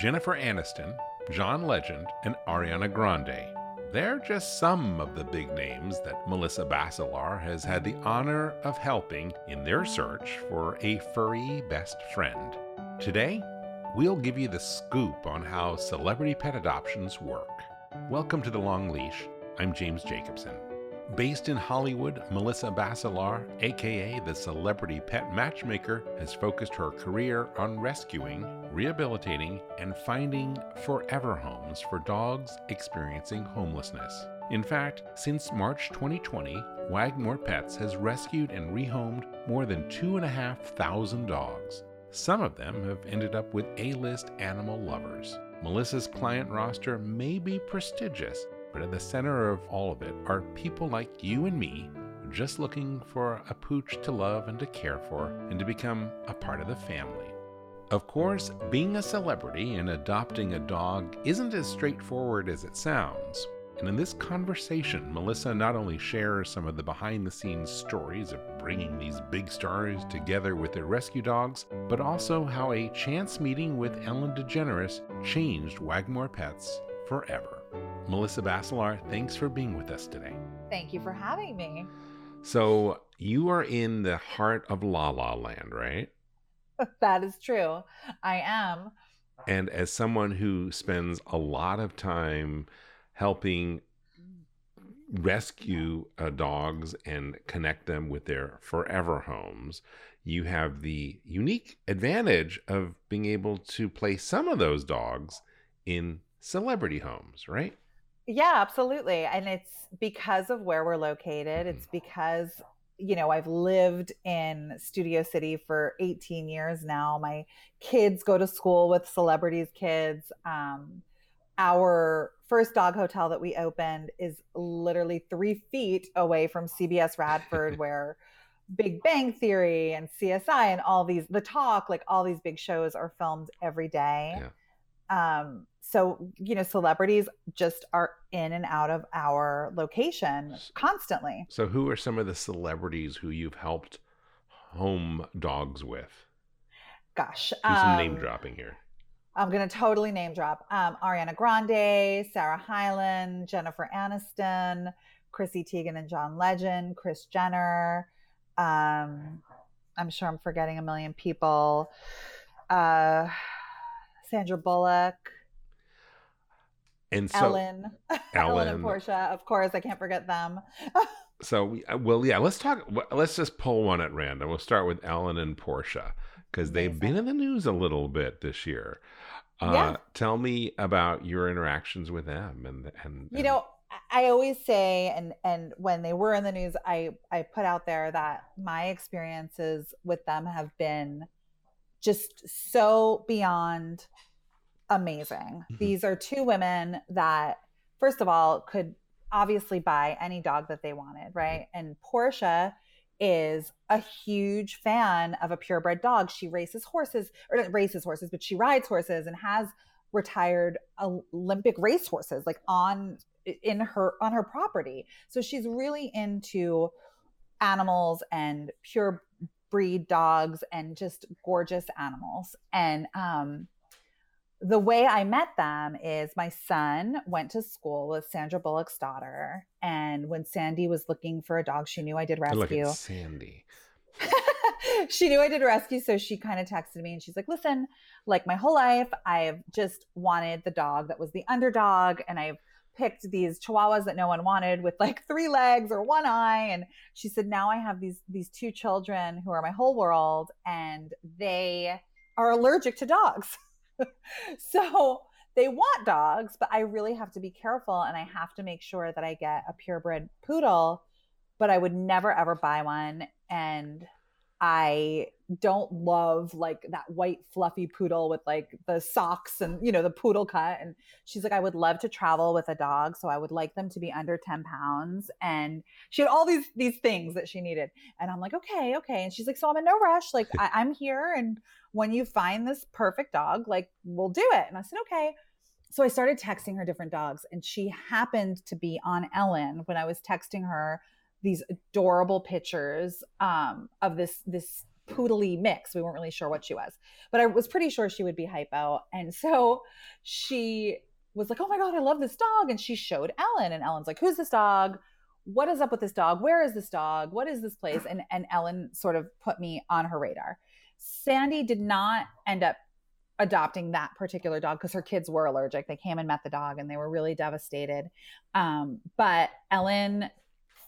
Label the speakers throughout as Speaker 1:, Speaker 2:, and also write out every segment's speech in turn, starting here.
Speaker 1: Jennifer Aniston, John Legend, and Ariana Grande. They're just some of the big names that Melissa Bacelar has had the honor of helping in their search for a furry best friend. Today, we'll give you the scoop on how celebrity pet adoptions work. Welcome to The Long Leash. I'm James Jacobson. Based in Hollywood, Melissa Bacelar, aka the celebrity pet matchmaker, has focused her career on rescuing, rehabilitating, and finding forever homes for dogs experiencing homelessness. In fact, since March 2020, Wagmor Pets has rescued and rehomed more than 2,500 dogs. Some of them have ended up with A list animal lovers. Melissa's client roster may be prestigious, but at the center of all of it are people like you and me just looking for a pooch to love and to care for and to become a part of the family. Of course, being a celebrity and adopting a dog isn't as straightforward as it sounds. And in this conversation, Melissa not only shares some of the behind the scenes stories of bringing these big stars together with their rescue dogs, but also how a chance meeting with Ellen DeGeneres changed Wagmor Pets forever. Melissa Bacelar, thanks for being with us today.
Speaker 2: Thank you for having me.
Speaker 1: So, you are in the heart of La La Land, right?
Speaker 2: that is true. I am.
Speaker 1: And as someone who spends a lot of time helping rescue uh, dogs and connect them with their forever homes, you have the unique advantage of being able to place some of those dogs in celebrity homes, right?
Speaker 2: Yeah, absolutely. And it's because of where we're located. It's mm-hmm. because, you know, I've lived in Studio City for 18 years now. My kids go to school with celebrities' kids. Um, our first dog hotel that we opened is literally three feet away from CBS Radford, where Big Bang Theory and CSI and all these, The Talk, like all these big shows are filmed every day. Yeah. Um, so you know celebrities just are in and out of our location constantly.
Speaker 1: So who are some of the celebrities who you've helped home dogs with?
Speaker 2: Gosh
Speaker 1: Do some um, name dropping here.
Speaker 2: I'm going to totally name drop um, ariana grande sarah hyland jennifer aniston chrissy teigen and john legend kris jenner um, i'm sure i'm forgetting a million people. Uh, sandra bullock
Speaker 1: and so
Speaker 2: Ellen, Ellen, and Portia, of course, I can't forget them.
Speaker 1: so, we, uh, well, yeah, let's talk. Let's just pull one at random. We'll start with Ellen and Portia because they've been in the news a little bit this year. Uh, yeah. Tell me about your interactions with them, and and
Speaker 2: you know, I always say, and and when they were in the news, I I put out there that my experiences with them have been just so beyond amazing. Mm-hmm. These are two women that, first of all, could obviously buy any dog that they wanted, mm-hmm. right? And Portia is a huge fan of a purebred dog. She races horses, or not races horses, but she rides horses and has retired Olympic race horses like on in her on her property. So she's really into animals and pure breed dogs and just gorgeous animals. And um the way I met them is my son went to school with Sandra Bullock's daughter. And when Sandy was looking for a dog, she knew I did rescue. Look
Speaker 1: at Sandy.
Speaker 2: she knew I did rescue. So she kind of texted me and she's like, listen, like my whole life, I've just wanted the dog that was the underdog. And I've picked these chihuahuas that no one wanted with like three legs or one eye. And she said, now I have these, these two children who are my whole world and they are allergic to dogs. so they want dogs, but I really have to be careful and I have to make sure that I get a purebred poodle, but I would never ever buy one. And I don't love like that white fluffy poodle with like the socks and you know the poodle cut. And she's like, I would love to travel with a dog, so I would like them to be under ten pounds. And she had all these these things that she needed, and I'm like, okay, okay. And she's like, so I'm in no rush. Like I, I'm here, and when you find this perfect dog, like we'll do it. And I said, okay. So I started texting her different dogs, and she happened to be on Ellen when I was texting her these adorable pictures um, of this this poodly mix. We weren't really sure what she was, but I was pretty sure she would be hypo. And so she was like, "Oh my god, I love this dog!" And she showed Ellen, and Ellen's like, "Who's this dog? What is up with this dog? Where is this dog? What is this place?" And and Ellen sort of put me on her radar. Sandy did not end up adopting that particular dog because her kids were allergic. They came and met the dog, and they were really devastated. Um, but Ellen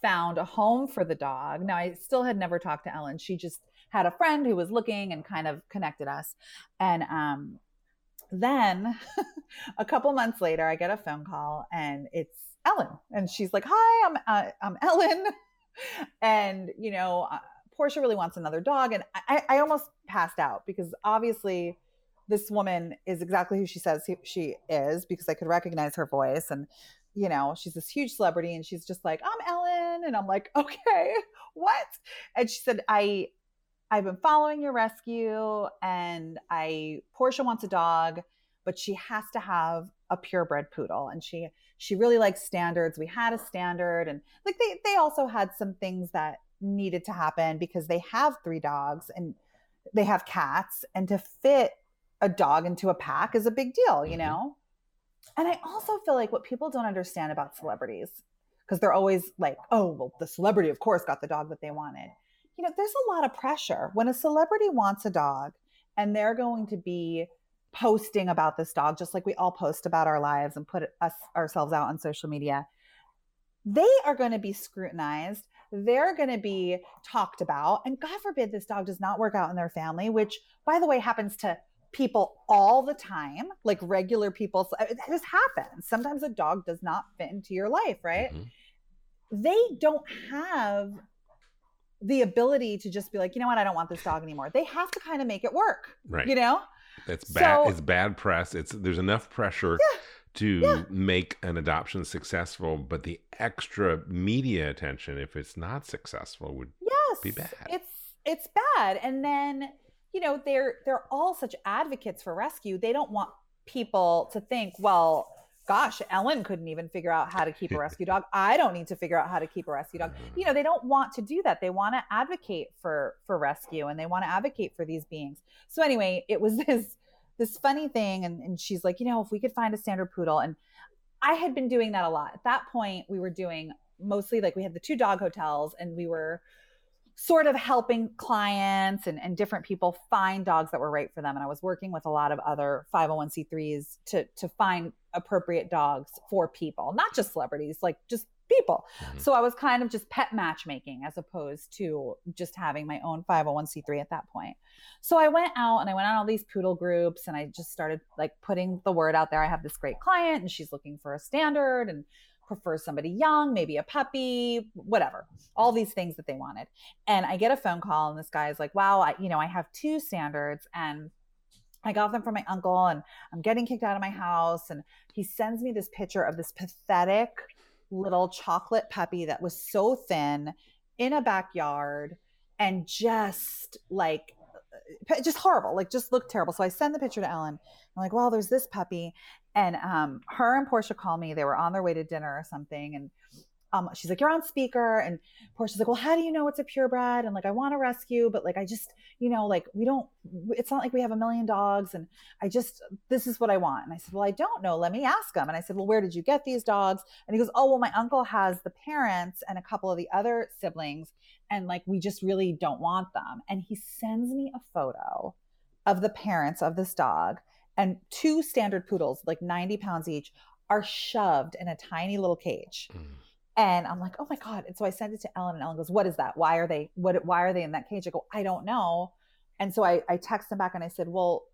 Speaker 2: found a home for the dog. Now, I still had never talked to Ellen. She just had a friend who was looking and kind of connected us. And um, then a couple months later, I get a phone call and it's Ellen. And she's like, Hi, I'm, uh, I'm Ellen. and, you know, uh, Portia really wants another dog. And I, I almost passed out because obviously this woman is exactly who she says she is because I could recognize her voice. And you know, she's this huge celebrity and she's just like, I'm Ellen. And I'm like, okay, what? And she said, I, I've been following your rescue and I, Portia wants a dog, but she has to have a purebred poodle. And she, she really likes standards. We had a standard and like they, they also had some things that needed to happen because they have three dogs and they have cats and to fit a dog into a pack is a big deal, you mm-hmm. know? And I also feel like what people don't understand about celebrities, because they're always like, oh, well, the celebrity, of course, got the dog that they wanted. You know, there's a lot of pressure. When a celebrity wants a dog and they're going to be posting about this dog, just like we all post about our lives and put us ourselves out on social media, they are going to be scrutinized. They're going to be talked about. And God forbid this dog does not work out in their family, which, by the way, happens to people all the time, like regular people. This happens. Sometimes a dog does not fit into your life, right? Mm-hmm. They don't have the ability to just be like, you know what, I don't want this dog anymore. They have to kind of make it work.
Speaker 1: Right.
Speaker 2: You know?
Speaker 1: It's bad so, it's bad press. It's there's enough pressure yeah, to yeah. make an adoption successful, but the extra media attention if it's not successful would
Speaker 2: yes,
Speaker 1: be bad.
Speaker 2: It's it's bad. And then you know they're they're all such advocates for rescue they don't want people to think well gosh ellen couldn't even figure out how to keep a rescue dog. I don't need to figure out how to keep a rescue dog. You know they don't want to do that. They want to advocate for for rescue and they want to advocate for these beings. So anyway it was this this funny thing and, and she's like you know if we could find a standard poodle. And i had been doing that a lot. At that point we were doing mostly like we had the two dog hotels and we were sort of helping clients and, and different people find dogs that were right for them. And I was working with a lot of other 501c3s to, to find appropriate dogs for people, not just celebrities, like just people. Mm-hmm. So I was kind of just pet matchmaking as opposed to just having my own 501c3 at that point. So I went out and I went on all these poodle groups and I just started like putting the word out there. I have this great client and she's looking for a standard and prefers somebody young, maybe a puppy, whatever, all these things that they wanted. And I get a phone call, and this guy is like, wow, I, you know, I have two standards and I got them from my uncle, and I'm getting kicked out of my house. And he sends me this picture of this pathetic little chocolate puppy that was so thin in a backyard and just like uh, just horrible like just looked terrible so i send the picture to ellen i'm like well there's this puppy and um, her and Portia call me. They were on their way to dinner or something, and um, she's like, "You're on speaker," and Portia's like, "Well, how do you know it's a purebred?" And like, I want to rescue, but like, I just, you know, like we don't. It's not like we have a million dogs, and I just, this is what I want. And I said, "Well, I don't know. Let me ask him." And I said, "Well, where did you get these dogs?" And he goes, "Oh, well, my uncle has the parents and a couple of the other siblings, and like we just really don't want them." And he sends me a photo of the parents of this dog and two standard poodles, like 90 pounds each, are shoved in a tiny little cage. Mm. And I'm like, oh my God. And so I sent it to Ellen and Ellen goes, what is that? Why are they, what, why are they in that cage? I go, I don't know. And so I, I text him back and I said, well,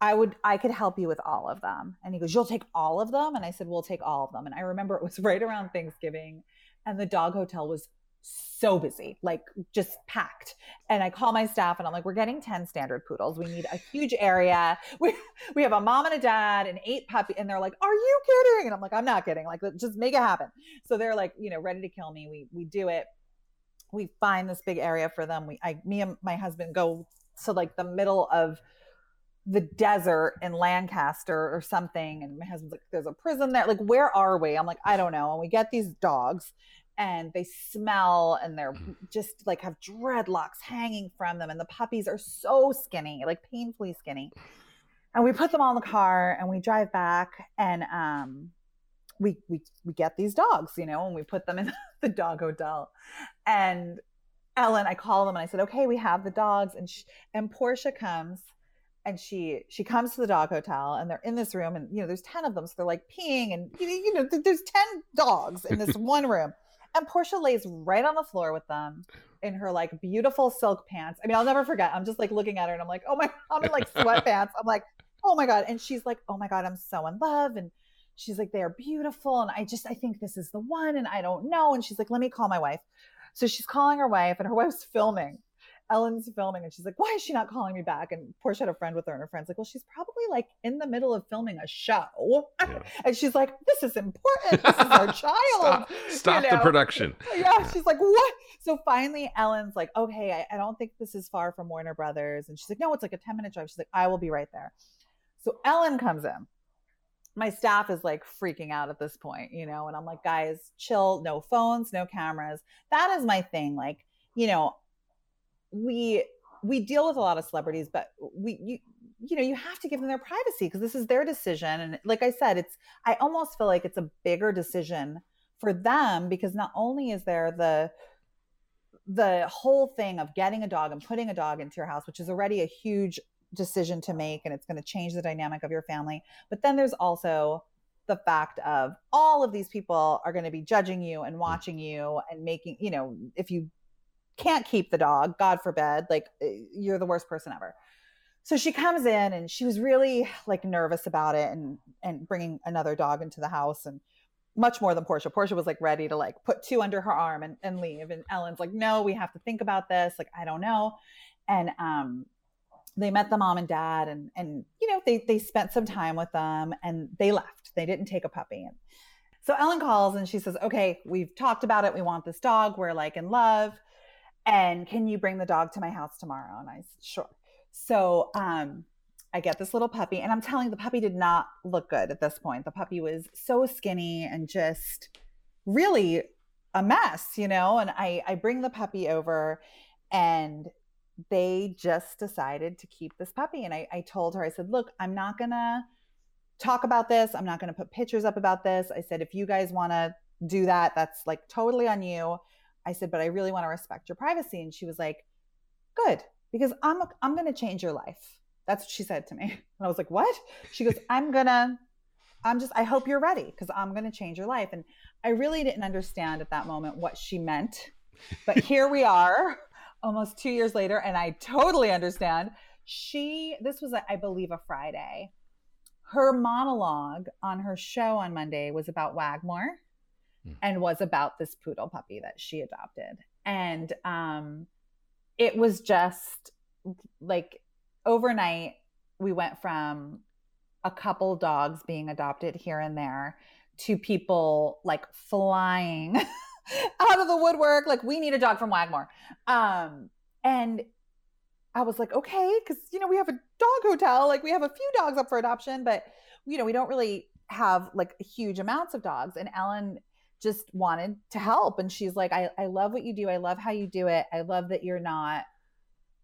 Speaker 2: I would, I could help you with all of them. And he goes, you'll take all of them? And I said, we'll take all of them. And I remember it was right around Thanksgiving and the dog hotel was so busy, like just packed. And I call my staff and I'm like, we're getting 10 standard poodles. We need a huge area. We, we have a mom and a dad and eight puppy. And they're like, are you kidding? And I'm like, I'm not kidding. Like, just make it happen. So they're like, you know, ready to kill me. We, we do it. We find this big area for them. We, I, me and my husband go to like the middle of the desert in Lancaster or something. And my husband's like, there's a prison there. Like, where are we? I'm like, I don't know. And we get these dogs and they smell and they're mm. just like have dreadlocks hanging from them and the puppies are so skinny like painfully skinny. And we put them all in the car and we drive back and um we we we get these dogs you know and we put them in the dog hotel. And ellen i call them and i said okay we have the dogs and she, and portia comes and she she comes to the dog hotel and they're in this room and you know there's 10 of them so they're like peeing and you know there's 10 dogs in this one room and Portia lays right on the floor with them in her like beautiful silk pants. I mean, I'll never forget. I'm just like looking at her and I'm like, oh my, I'm in like sweatpants. I'm like, oh my God. And she's like, oh my God, I'm so in love. And she's like, they're beautiful. And I just, I think this is the one. And I don't know. And she's like, let me call my wife. So she's calling her wife and her wife's filming. Ellen's filming and she's like, why is she not calling me back? And Portia had a friend with her and her friend's like, well, she's probably like in the middle of filming a show. Yeah. and she's like, this is important. This is our child.
Speaker 1: Stop, stop you know? the production.
Speaker 2: Yeah. She's like, what? So finally Ellen's like, okay, I, I don't think this is far from Warner Brothers. And she's like, no, it's like a 10 minute drive. She's like, I will be right there. So Ellen comes in my staff is like freaking out at this point, you know, and I'm like, guys, chill, no phones, no cameras. That is my thing. Like, you know, we we deal with a lot of celebrities, but we you you know you have to give them their privacy because this is their decision. And like I said, it's I almost feel like it's a bigger decision for them because not only is there the the whole thing of getting a dog and putting a dog into your house, which is already a huge decision to make and it's going to change the dynamic of your family. But then there's also the fact of all of these people are going to be judging you and mm. watching you and making, you know, if you can't keep the dog, God forbid, like eh, you're the worst person ever. So she comes in and she was really like nervous about it and and bringing another dog into the house and much more than Portia. Portia was like ready to like put two under her arm and, and leave. And Ellen's like, no, we have to think about this. Like, I don't know. And um they met the mom and dad and and you know they they spent some time with them and they left. They didn't take a puppy. And so Ellen calls and she says, Okay, we've talked about it. We want this dog. We're like in love and can you bring the dog to my house tomorrow? And I said, sure. So um, I get this little puppy, and I'm telling you, the puppy did not look good at this point. The puppy was so skinny and just really a mess, you know. And I I bring the puppy over, and they just decided to keep this puppy. And I, I told her, I said, look, I'm not gonna talk about this. I'm not gonna put pictures up about this. I said, if you guys want to do that, that's like totally on you. I said, but I really want to respect your privacy. And she was like, good, because I'm, I'm going to change your life. That's what she said to me. And I was like, what? She goes, I'm going to, I'm just, I hope you're ready because I'm going to change your life. And I really didn't understand at that moment what she meant. But here we are almost two years later. And I totally understand. She, this was, I believe, a Friday. Her monologue on her show on Monday was about Wagmor Hmm. and was about this poodle puppy that she adopted. And um, it was just like overnight, we went from a couple dogs being adopted here and there to people like flying out of the woodwork like we need a dog from wagmor um and i was like okay because you know we have a dog hotel like we have a few dogs up for adoption but you know we don't really have like huge amounts of dogs and ellen just wanted to help. And she's like, I, I love what you do. I love how you do it. I love that you're not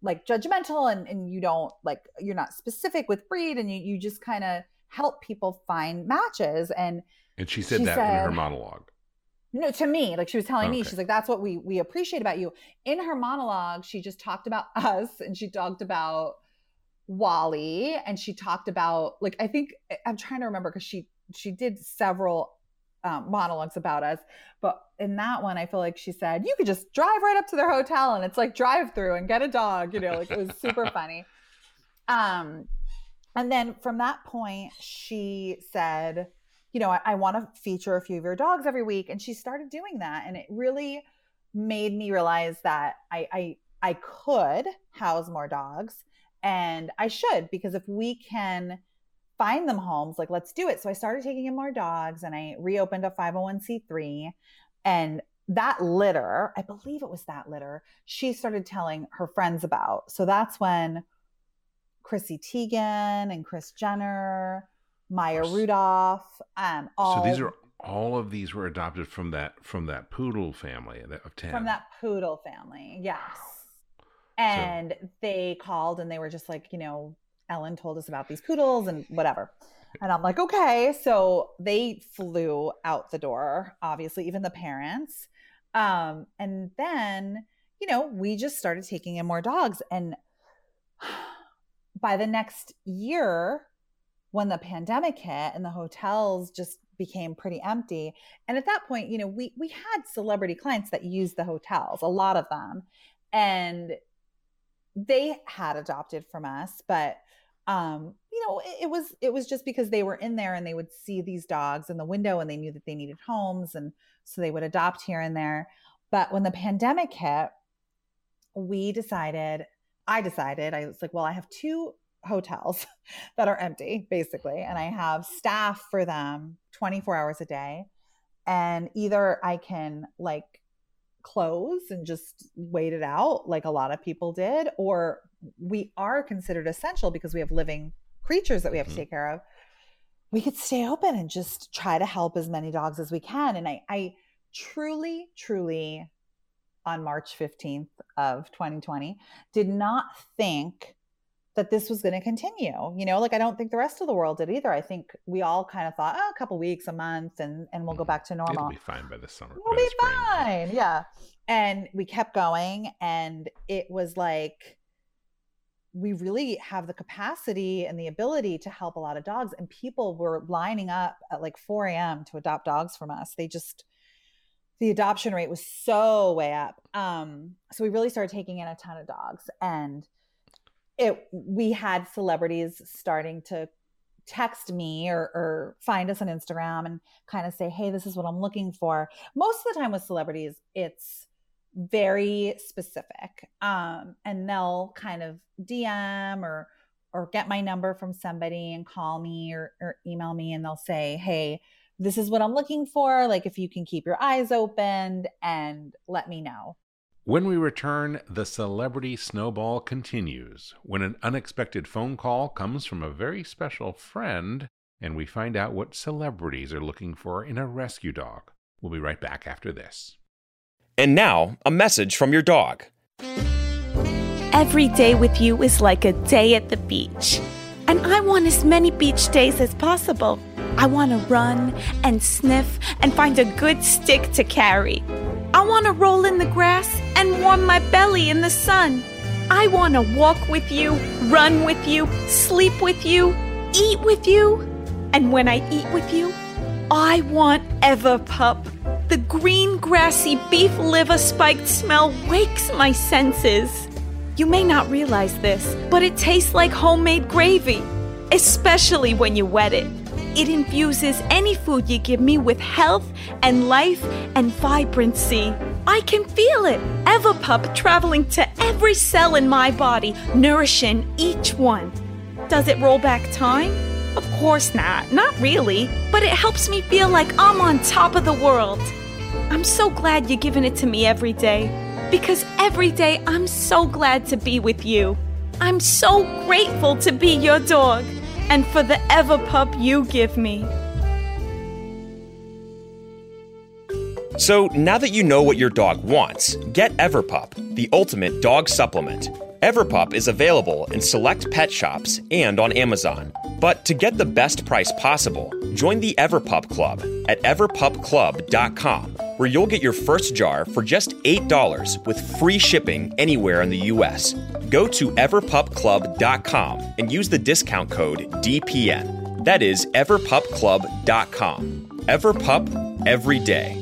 Speaker 2: like judgmental and, and you don't like, you're not specific with breed and you, you just kind of help people find matches. And,
Speaker 1: and she said she that said, in her monologue.
Speaker 2: No, to me, like she was telling okay. me, she's like, that's what we, we appreciate about you. In her monologue, she just talked about us and she talked about Wally and she talked about like, I think I'm trying to remember because she, she did several um, monologues about us. But in that one, I feel like she said, you could just drive right up to their hotel and it's like drive through and get a dog, you know, like it was super funny. Um, and then from that point, she said, you know, I, I want to feature a few of your dogs every week. And she started doing that. And it really made me realize that I, I, I could house more dogs and I should, because if we can find them homes like let's do it. So i started taking in more dogs and i reopened a 501c3 and that litter i believe it was that litter she started telling her friends about. So that's when chrissy teigen and kris jenner maya rudolph um all
Speaker 1: so these are all of these were adopted from that from that poodle family of 10
Speaker 2: from that poodle family yes. And so. they called and they were just like you know ellen told us about these poodles and whatever. And i'm like okay. So they flew out the door obviously even the parents. Um and then you know we just started taking in more dogs. And by the next year when the pandemic hit and the hotels just became pretty empty and at that point you know we we had celebrity clients that used the hotels a lot of them. And they had adopted from us but um you know it, it, was it was just because they were in there and they would see these dogs in the window and they knew that they needed homes and so they would adopt here and there. But when the pandemic hit we decided i decided i was like well i have two hotels that are empty basically and i have staff for them 24 hours a day. And either i can like close and just wait it out like a lot of people did or we are considered essential because we have living creatures that we have mm-hmm. to take care of we could stay open and just try to help as many dogs as we can and i i truly truly on march 15th of 2020 did not think that this was going to continue. You know, like I don't think the rest of the world did either. I think we all kind of thought, oh, a couple weeks, a month, and and we'll go mm-hmm. back to normal.
Speaker 1: It'll be fine by the summer.
Speaker 2: We'll be fine. Yeah. And we kept going, and it was like we really have the capacity and the ability to help a lot of dogs. And people were lining up at like 4 a.m. to adopt dogs from us. They just the adoption rate was so way up. Um, so we really started taking in a ton of dogs and it we had celebrities starting to text me or, or find us on Instagram and kind of say, hey, this is what I'm looking for. Most of the time with celebrities, it's very specific. Um, and they'll kind of DM or or get my number from somebody and call me or, or email me and they'll say, hey, this is what I'm looking for. Like if you can keep your eyes open and let me know.
Speaker 1: When we return, the celebrity snowball continues when an unexpected phone call comes from a very special friend and we find out what celebrities are looking for in a rescue dog. We'll be right back after this.
Speaker 3: And now, a message from your dog.
Speaker 4: Every day with you is like a day at the beach. And I want as many beach days as possible. I want to run and sniff and find a good stick to carry. I want to roll in the grass and warm my belly in the sun. I want to walk with you, run with you, sleep with you, eat with you. And when I eat with you, I want Everpup. The green, grassy beef liver spiked smell wakes my senses. You may not realize this, but it tastes like homemade gravy, especially when you wet it. It infuses any food you give me with health and life and vibrancy. I can feel it. Everpup traveling to every cell in my body, nourishing each one. Does it roll back time? Of course not, not really, but it helps me feel like I'm on top of the world. I'm so glad you're giving it to me every day, because every day I'm so glad to be with you. I'm so grateful to be your dog and for the Everpup you give me.
Speaker 3: So now that you know what your dog wants, get Everpup, the ultimate dog supplement. Everpup is available in select pet shops and on Amazon. But to get the best price possible, join the Everpup Club at everpupclub.com, where you'll get your first jar for just $8 with free shipping anywhere in the US. Go to everpupclub.com and use the discount code DPN. That is everpupclub.com. Everpup every day.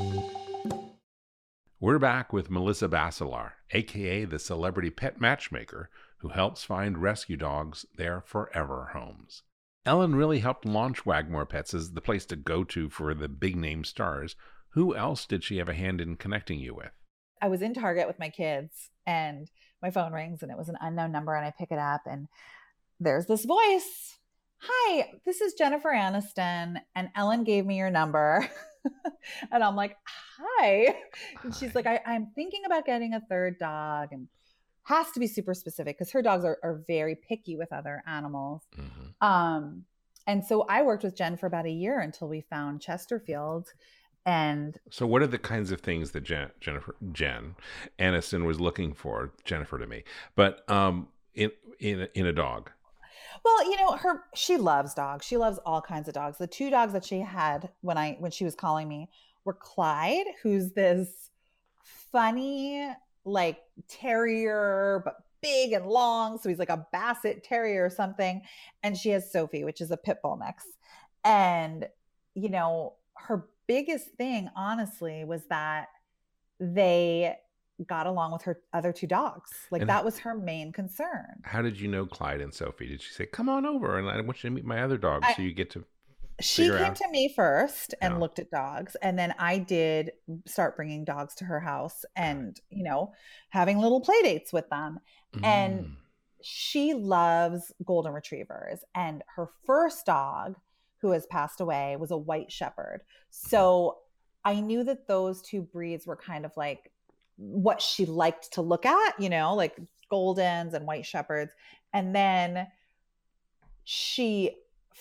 Speaker 1: We're back with Melissa Bacelar, aka the celebrity pet matchmaker who helps find rescue dogs their forever homes. Ellen really helped launch Wagmor Pets as the place to go to for the big name stars. Who else did she have a hand in connecting you with?
Speaker 2: I was in Target with my kids and my phone rings and it was an unknown number and I pick it up and there's this voice. Hi, this is Jennifer Aniston and Ellen gave me your number. and I'm like, hi. And she's like, I, am thinking about getting a third dog and has to be super specific because her dogs are, are very picky with other animals. Mm-hmm. Um, and so I worked with Jen for about a year until we found Chesterfield. And
Speaker 1: so, what are the kinds of things that Jen, Jennifer Jen Aniston was looking for? Jennifer to me, but um, in in in a dog.
Speaker 2: Well, you know, her she loves dogs. She loves all kinds of dogs. The two dogs that she had when I when she was calling me were Clyde, who's this funny like terrier but big and long. So he's like a basset terrier or something. And she has Sophie, which is a pit bull mix. And, you know, her biggest thing, honestly, was that they got along with her other two dogs. Like and that was her main concern.
Speaker 1: How did you know Clyde and Sophie? Did she say, "Come on over and I want you to meet my other dogs I, so you get to
Speaker 2: she came out. to me first and looked at dogs and then i did start bringing dogs to her house and you know having little play dates with them mm. and she loves golden retrievers and her first dog who has passed away was a white shepherd so i knew that those two breeds were kind of like what she liked to look at you know like goldens and white shepherds. And then she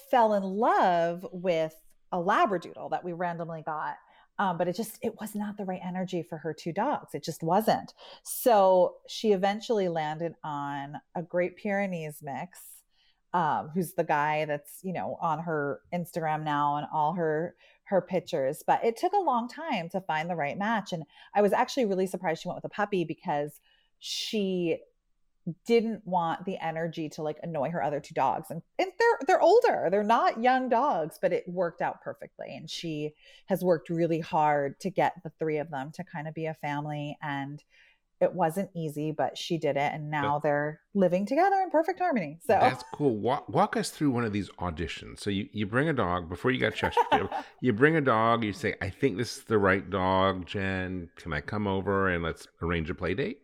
Speaker 2: fell in love with a labradoodle that we randomly got um, but it just it was not the right energy for her two dogs. It just wasn't. So she eventually landed on a great pyrenees mix um, who's the guy that's you know on her instagram now and all her her pictures but it took a long time to find the right match and i was actually really surprised she went with a puppy because she didn't want the energy to like annoy her other two dogs and, and they're they're older they're not young dogs but it worked out perfectly and she has worked really hard to get the three of them to kind of be a family and it wasn't easy but she did it and now they're living together in perfect harmony so
Speaker 1: that's cool. Walk, walk us through one of these auditions. So you, you bring a dog before you got chester you bring a dog you say i think this is the right dog jen. Can i come over and let's arrange a play date?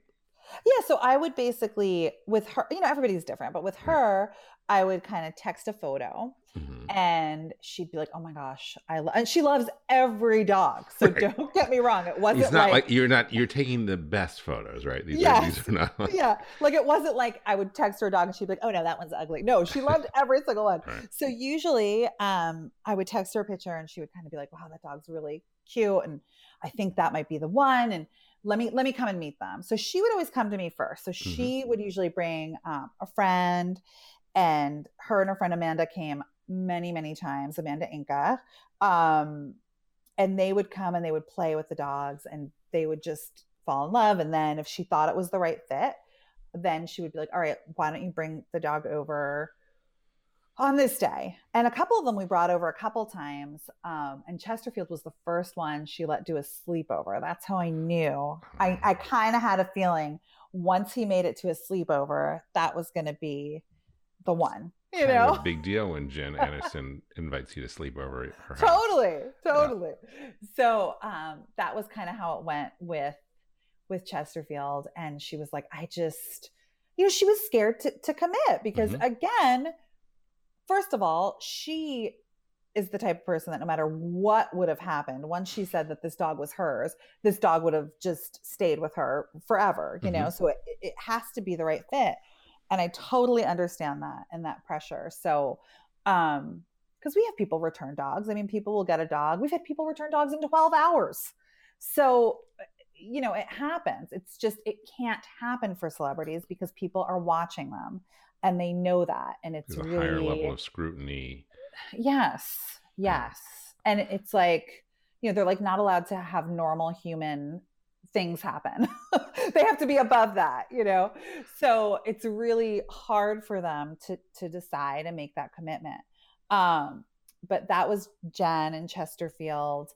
Speaker 2: Yeah, so I would basically with her, you know, everybody's different, but with her, I would kind of text a photo mm-hmm. and she'd be like, "Oh my gosh, I love," and she loves every dog. So right. don't get me wrong, it wasn't
Speaker 1: it's not
Speaker 2: like,
Speaker 1: like, you're not you're taking the best photos, right?
Speaker 2: These yes. are these are not like... Yeah. Like it wasn't like I would text her dog and she'd be like, "Oh no, that one's ugly." No, she loved every single one. Right. So usually um I would text her a picture and she would kind of be like, "Wow, that dog's really cute and I think that might be the one." And let me let me come and meet them so she would always come to me first so mm-hmm. she mm-hmm. would usually bring um, a friend and her and her friend amanda came many many times amanda anka um, and they would come and they would play with the dogs and they would just fall in love and then if she thought it was the right fit then she would be like all right why don't you bring the dog over on this day. And a couple of them we brought over a couple times. Um, and Chesterfield was the first one she let do a sleepover. That's how I knew. I, I kind of had a feeling once he made it to a sleepover, that was going to be the one. You kind know,
Speaker 1: big deal when Jen Aniston invites you to sleep over her
Speaker 2: house. Totally, totally. Yeah. So um, that was kind of how it went with with Chesterfield, and she was like, I just, you know, she was scared to to commit because mm-hmm. again, first of all, she is the type of person that no matter what would have happened, once she said that this dog was hers, this dog would have just stayed with her forever, you mm-hmm. know? So it, it has to be the right fit. And I totally understand that and that pressure. So, um, because we have people return dogs. I mean, people will get a dog. We've had people return dogs in 12 hours. So, you know, it happens. It's just, it can't happen for celebrities because people are watching them and they know that and it's
Speaker 1: There's
Speaker 2: a really
Speaker 1: higher level of scrutiny
Speaker 2: yes yes and it's like you know they're like not allowed to have normal human things happen. They have to be above that you know? So it's really hard for them to to decide and make that commitment. Um but that was jen and chesterfield.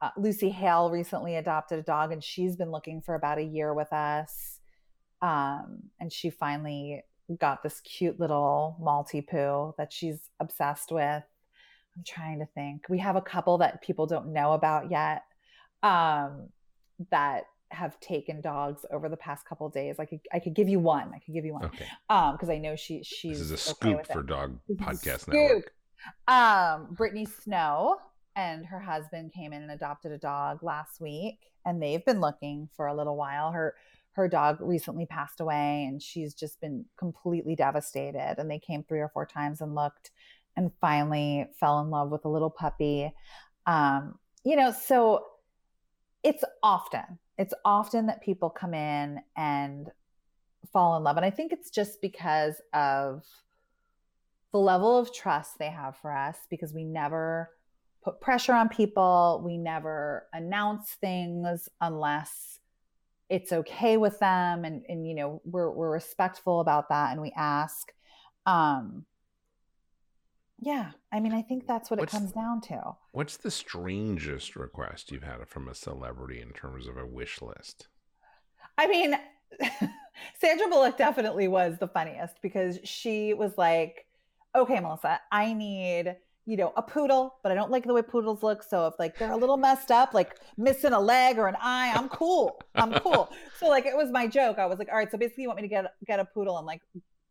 Speaker 2: Uh, lucy hale recently adopted a dog and she's been looking for about a year with us. Um and she finally got this cute little Maltipoo that she's obsessed with. I'm trying to think. We have a couple that people don't know about yet um, that have taken dogs over the past couple days. I could I could give you one. I could give you one. Okay. Um, because I know she she's
Speaker 1: This is a scoop for Dog this Podcast
Speaker 2: Network. Um, Brittany Snow and her husband came in and adopted a dog last week, and they've been looking for a little while. Her her dog recently passed away and she's just been completely devastated and they came three or four times and looked and finally fell in love with a little puppy. Um, you know, so it's often, it's often that people come in and fall in love. And I think it's just because of the level of trust they have for us because we never put pressure on people. We never announce things unless it's okay with them and and you know we're we're respectful about that and we ask um yeah i mean i think that's what what's, it comes down to
Speaker 1: what's the strangest request you've had from a celebrity in terms of a wish list
Speaker 2: i mean sandra bullock definitely was the funniest because she was like okay melissa i need you know, a poodle, but I don't like the way poodles look. So if like they're a little messed up, like missing a leg or an eye, I'm cool. I'm cool. so like it was my joke. I was like, all right, so basically you want me to get get a poodle and like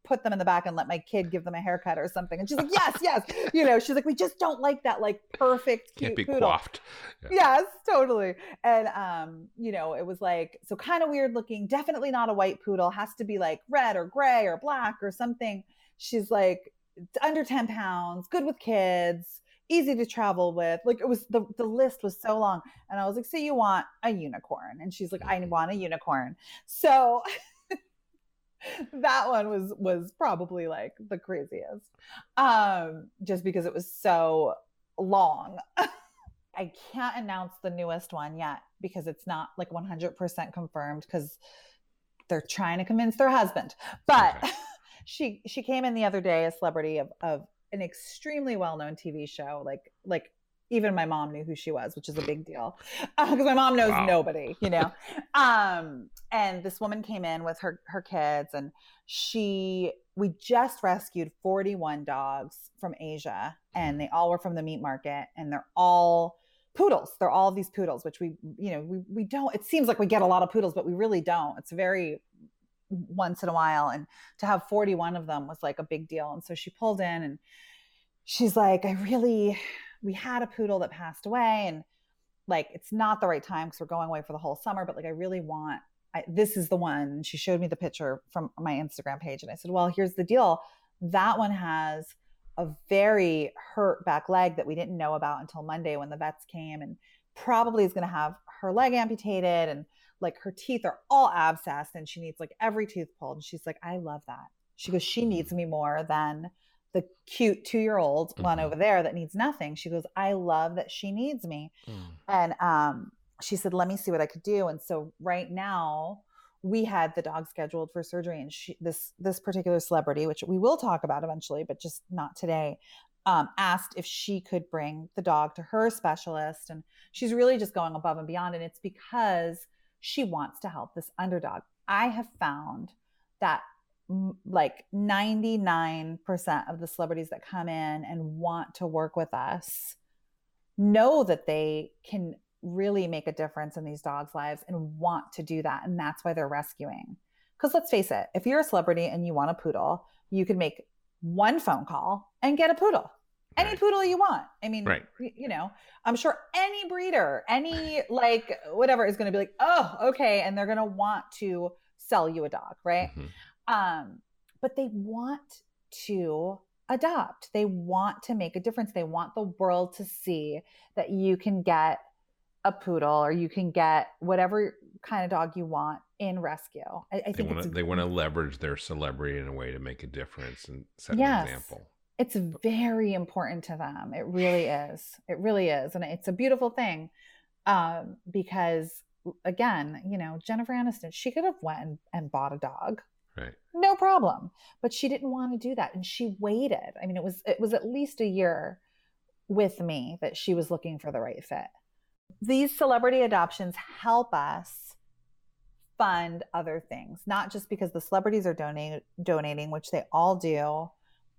Speaker 2: put them in the back and let my kid give them a haircut or something. And she's like, yes, yes. You know, she's like, we just don't like that like perfect cute
Speaker 1: Can't be
Speaker 2: poodle.
Speaker 1: coiffed.
Speaker 2: Yeah. Yes, totally. And um, you know, it was like so kind of weird looking. Definitely not a white poodle. Has to be like red or gray or black or something. She's like, under 10 pounds, good with kids, easy to travel with. Like it was the, the list was so long. And I was like, so you want a unicorn? And she's like, I mm-hmm. want a unicorn. So that one was was probably like the craziest. Um, just because it was so long. I can't announce the newest one yet because it's not like 100% confirmed because they're trying to convince their husband. But okay she she came in the other day, a celebrity of of an extremely well known TV show, like like even my mom knew who she was, which is a big deal because uh, my mom knows wow. nobody, you know. um, and this woman came in with her her kids, and she we just rescued 41 dogs from Asia, and they all were from the meat market, and they're all poodles. They're all these poodles, which we you know we we don't. It seems like we get a lot of poodles, but we really don't. It's very once in a while and to have 41 of them was like a big deal and so she pulled in and she's like i really we had a poodle that passed away and like it's not the right time because we're going away for the whole summer but like i really want I, this is the one she showed me the picture from my instagram page and i said well here's the deal that one has a very hurt back leg that we didn't know about until monday when the vets came and probably is going to have her leg amputated and like her teeth are all abscessed and she needs like every tooth pulled. And she's like, I love that. She goes, she needs me more than the cute two year old mm-hmm. one over there that needs nothing. She goes, I love that she needs me. Mm. And um, she said, let me see what I could do. And so right now, we had the dog scheduled for surgery and she, this this particular celebrity which we will talk about eventually but just not today um, asked if she could bring the dog to her specialist and she's really just going above and beyond and it's because she wants to help this underdog. I have found that like 99% of the celebrities that come in and want to work with us know that they can really make a difference in these dogs' lives and want to do that. And that's why they're rescuing. Because let's face it, if you're a celebrity and you want a poodle, you can make one phone call and get a poodle any right. poodle you want. I mean, right. you know, I'm sure any breeder, any like whatever is going to be like, oh, okay, and they're going to want to sell you a dog, right? Mm-hmm. Um, but they want to adopt. They want to make a difference. They want the world to see that you can get a poodle or you can get whatever kind of dog you want in rescue. I, I think
Speaker 1: they want, to, they want to leverage their celebrity in a way to make a difference and set yes. an example
Speaker 2: it's very important to them. It really is. It really is. And it's a beautiful thing um, because, again, you know, Jennifer Aniston, she could have went and, and bought a dog.
Speaker 1: Right.
Speaker 2: No problem. But she didn't want to do that. And she waited. I mean, it was it was at least a year with me that she was looking for the right fit. These celebrity adoptions help us fund other things, not just because the celebrities are donate, donating, which they all do,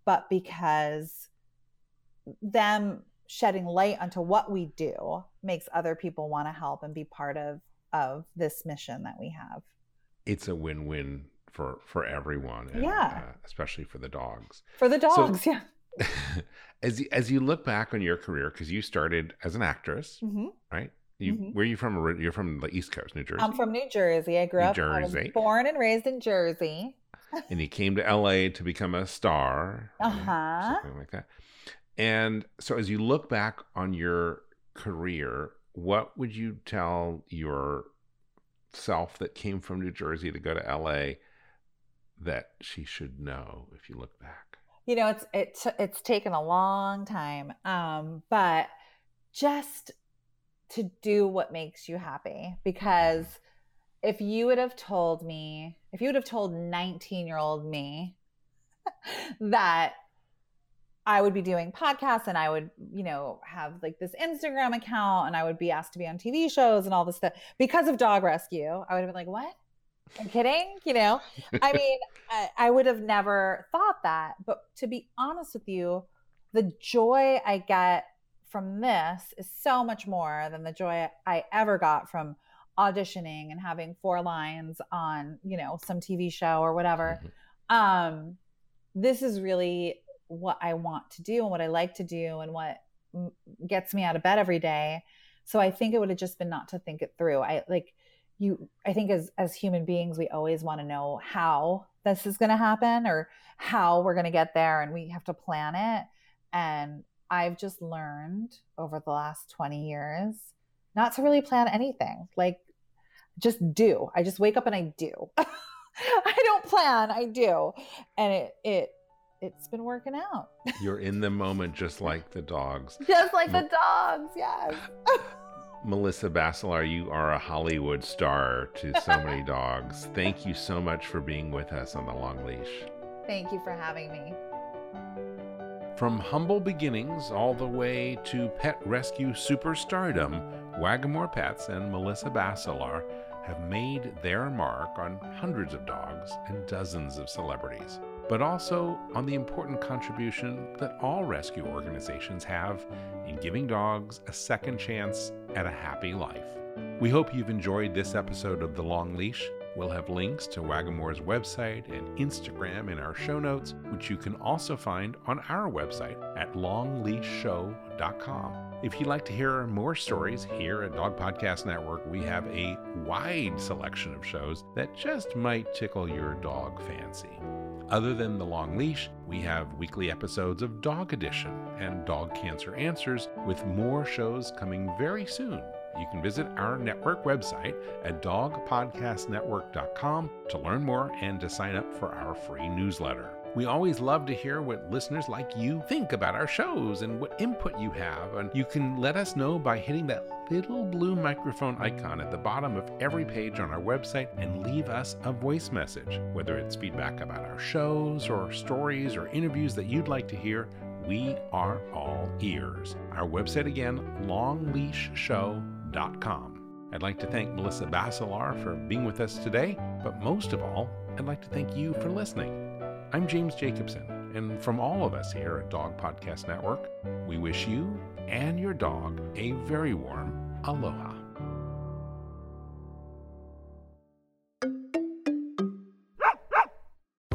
Speaker 2: but because them shedding light onto what we do makes other people want to help and be part of of this mission that we have.
Speaker 1: It's a win-win for for everyone.
Speaker 2: And, yeah,
Speaker 1: uh, especially for the dogs.
Speaker 2: For the dogs, so,
Speaker 1: yeah. as you, as you look back on your career, because you started as an actress, mm-hmm. right? You, mm-hmm. Where are you from? You're from the East Coast, New Jersey.
Speaker 2: I'm from New Jersey. I grew
Speaker 1: New
Speaker 2: up.
Speaker 1: Jersey.
Speaker 2: born and raised in Jersey.
Speaker 1: and you came to LA to become a star.
Speaker 2: Uh-huh.
Speaker 1: Something like that. And so as you look back on your career, what would you tell your self that came from New Jersey to go to LA that she should know if you look back?
Speaker 2: you know it's it's it's taken a long time um but just to do what makes you happy because if you would have told me if you would have told 19 year old me that I would be doing podcasts and I would, you know, have like this Instagram account and I would be asked to be on TV shows and all this stuff because of dog rescue. I would have been like, what? I'm kidding, you know? I mean, I, I would have never thought that. But to be honest with you, the joy I get from this is so much more than the joy I ever got from auditioning and having four lines on, you know, some TV show or whatever.
Speaker 1: Mhm.
Speaker 2: Um, this is really what I want to do and what I like to do and what m- gets me out of bed every day. So I think it would have just been not to think it through. I like you I think as as human beings we always want to know how this is going to happen or how we're going to get there and we have to plan it and I've just learned over the last 20 years not to really plan anything. Like just do. I just wake up and I do. I don't plan, I do. And it it it's been working out.
Speaker 1: You're in the moment just like the dogs.
Speaker 2: Just like the dogs, yes.
Speaker 1: Melissa Bacelar, you are a Hollywood star to so many dogs. Thank you so much for being with us on The Long Leash.
Speaker 2: Thank you for having me.
Speaker 1: From humble beginnings all the way to pet rescue superstardom, Wagmor Pets and Melissa Bacelar have made their mark on hundreds of dogs and dozens of celebrities, but also on the important contribution that all rescue organizations have in giving dogs a second chance at a happy life. We hope you've enjoyed this episode of The Long Leash. We'll have links to Wagmor's website and Instagram in our show notes, which you can also find on our website at longleashshow.com. If you'd like to hear more stories here at Dog Podcast Network, we have a wide selection of shows that just might tickle your dog fancy. Other than The Long Leash, we have weekly episodes of Dog Edition and Dog Cancer Answers, with more shows coming very soon. You can visit our network website at dogpodcastnetwork.com to learn more and to sign up for our free newsletter. We always love to hear what listeners like you think about our shows and what input you have. And you can let us know by hitting that little blue microphone icon at the bottom of every page on our website and leave us a voice message. Whether it's feedback about our shows or stories or interviews that you'd like to hear, we are all ears. Our website again, longleashshow.com. I'd like to thank Melissa Bacelar for being with us today, but most of all, I'd like to thank you for listening. I'm James Jacobson, and from all of us here at Dog Podcast Network, we wish you and your dog a very warm aloha.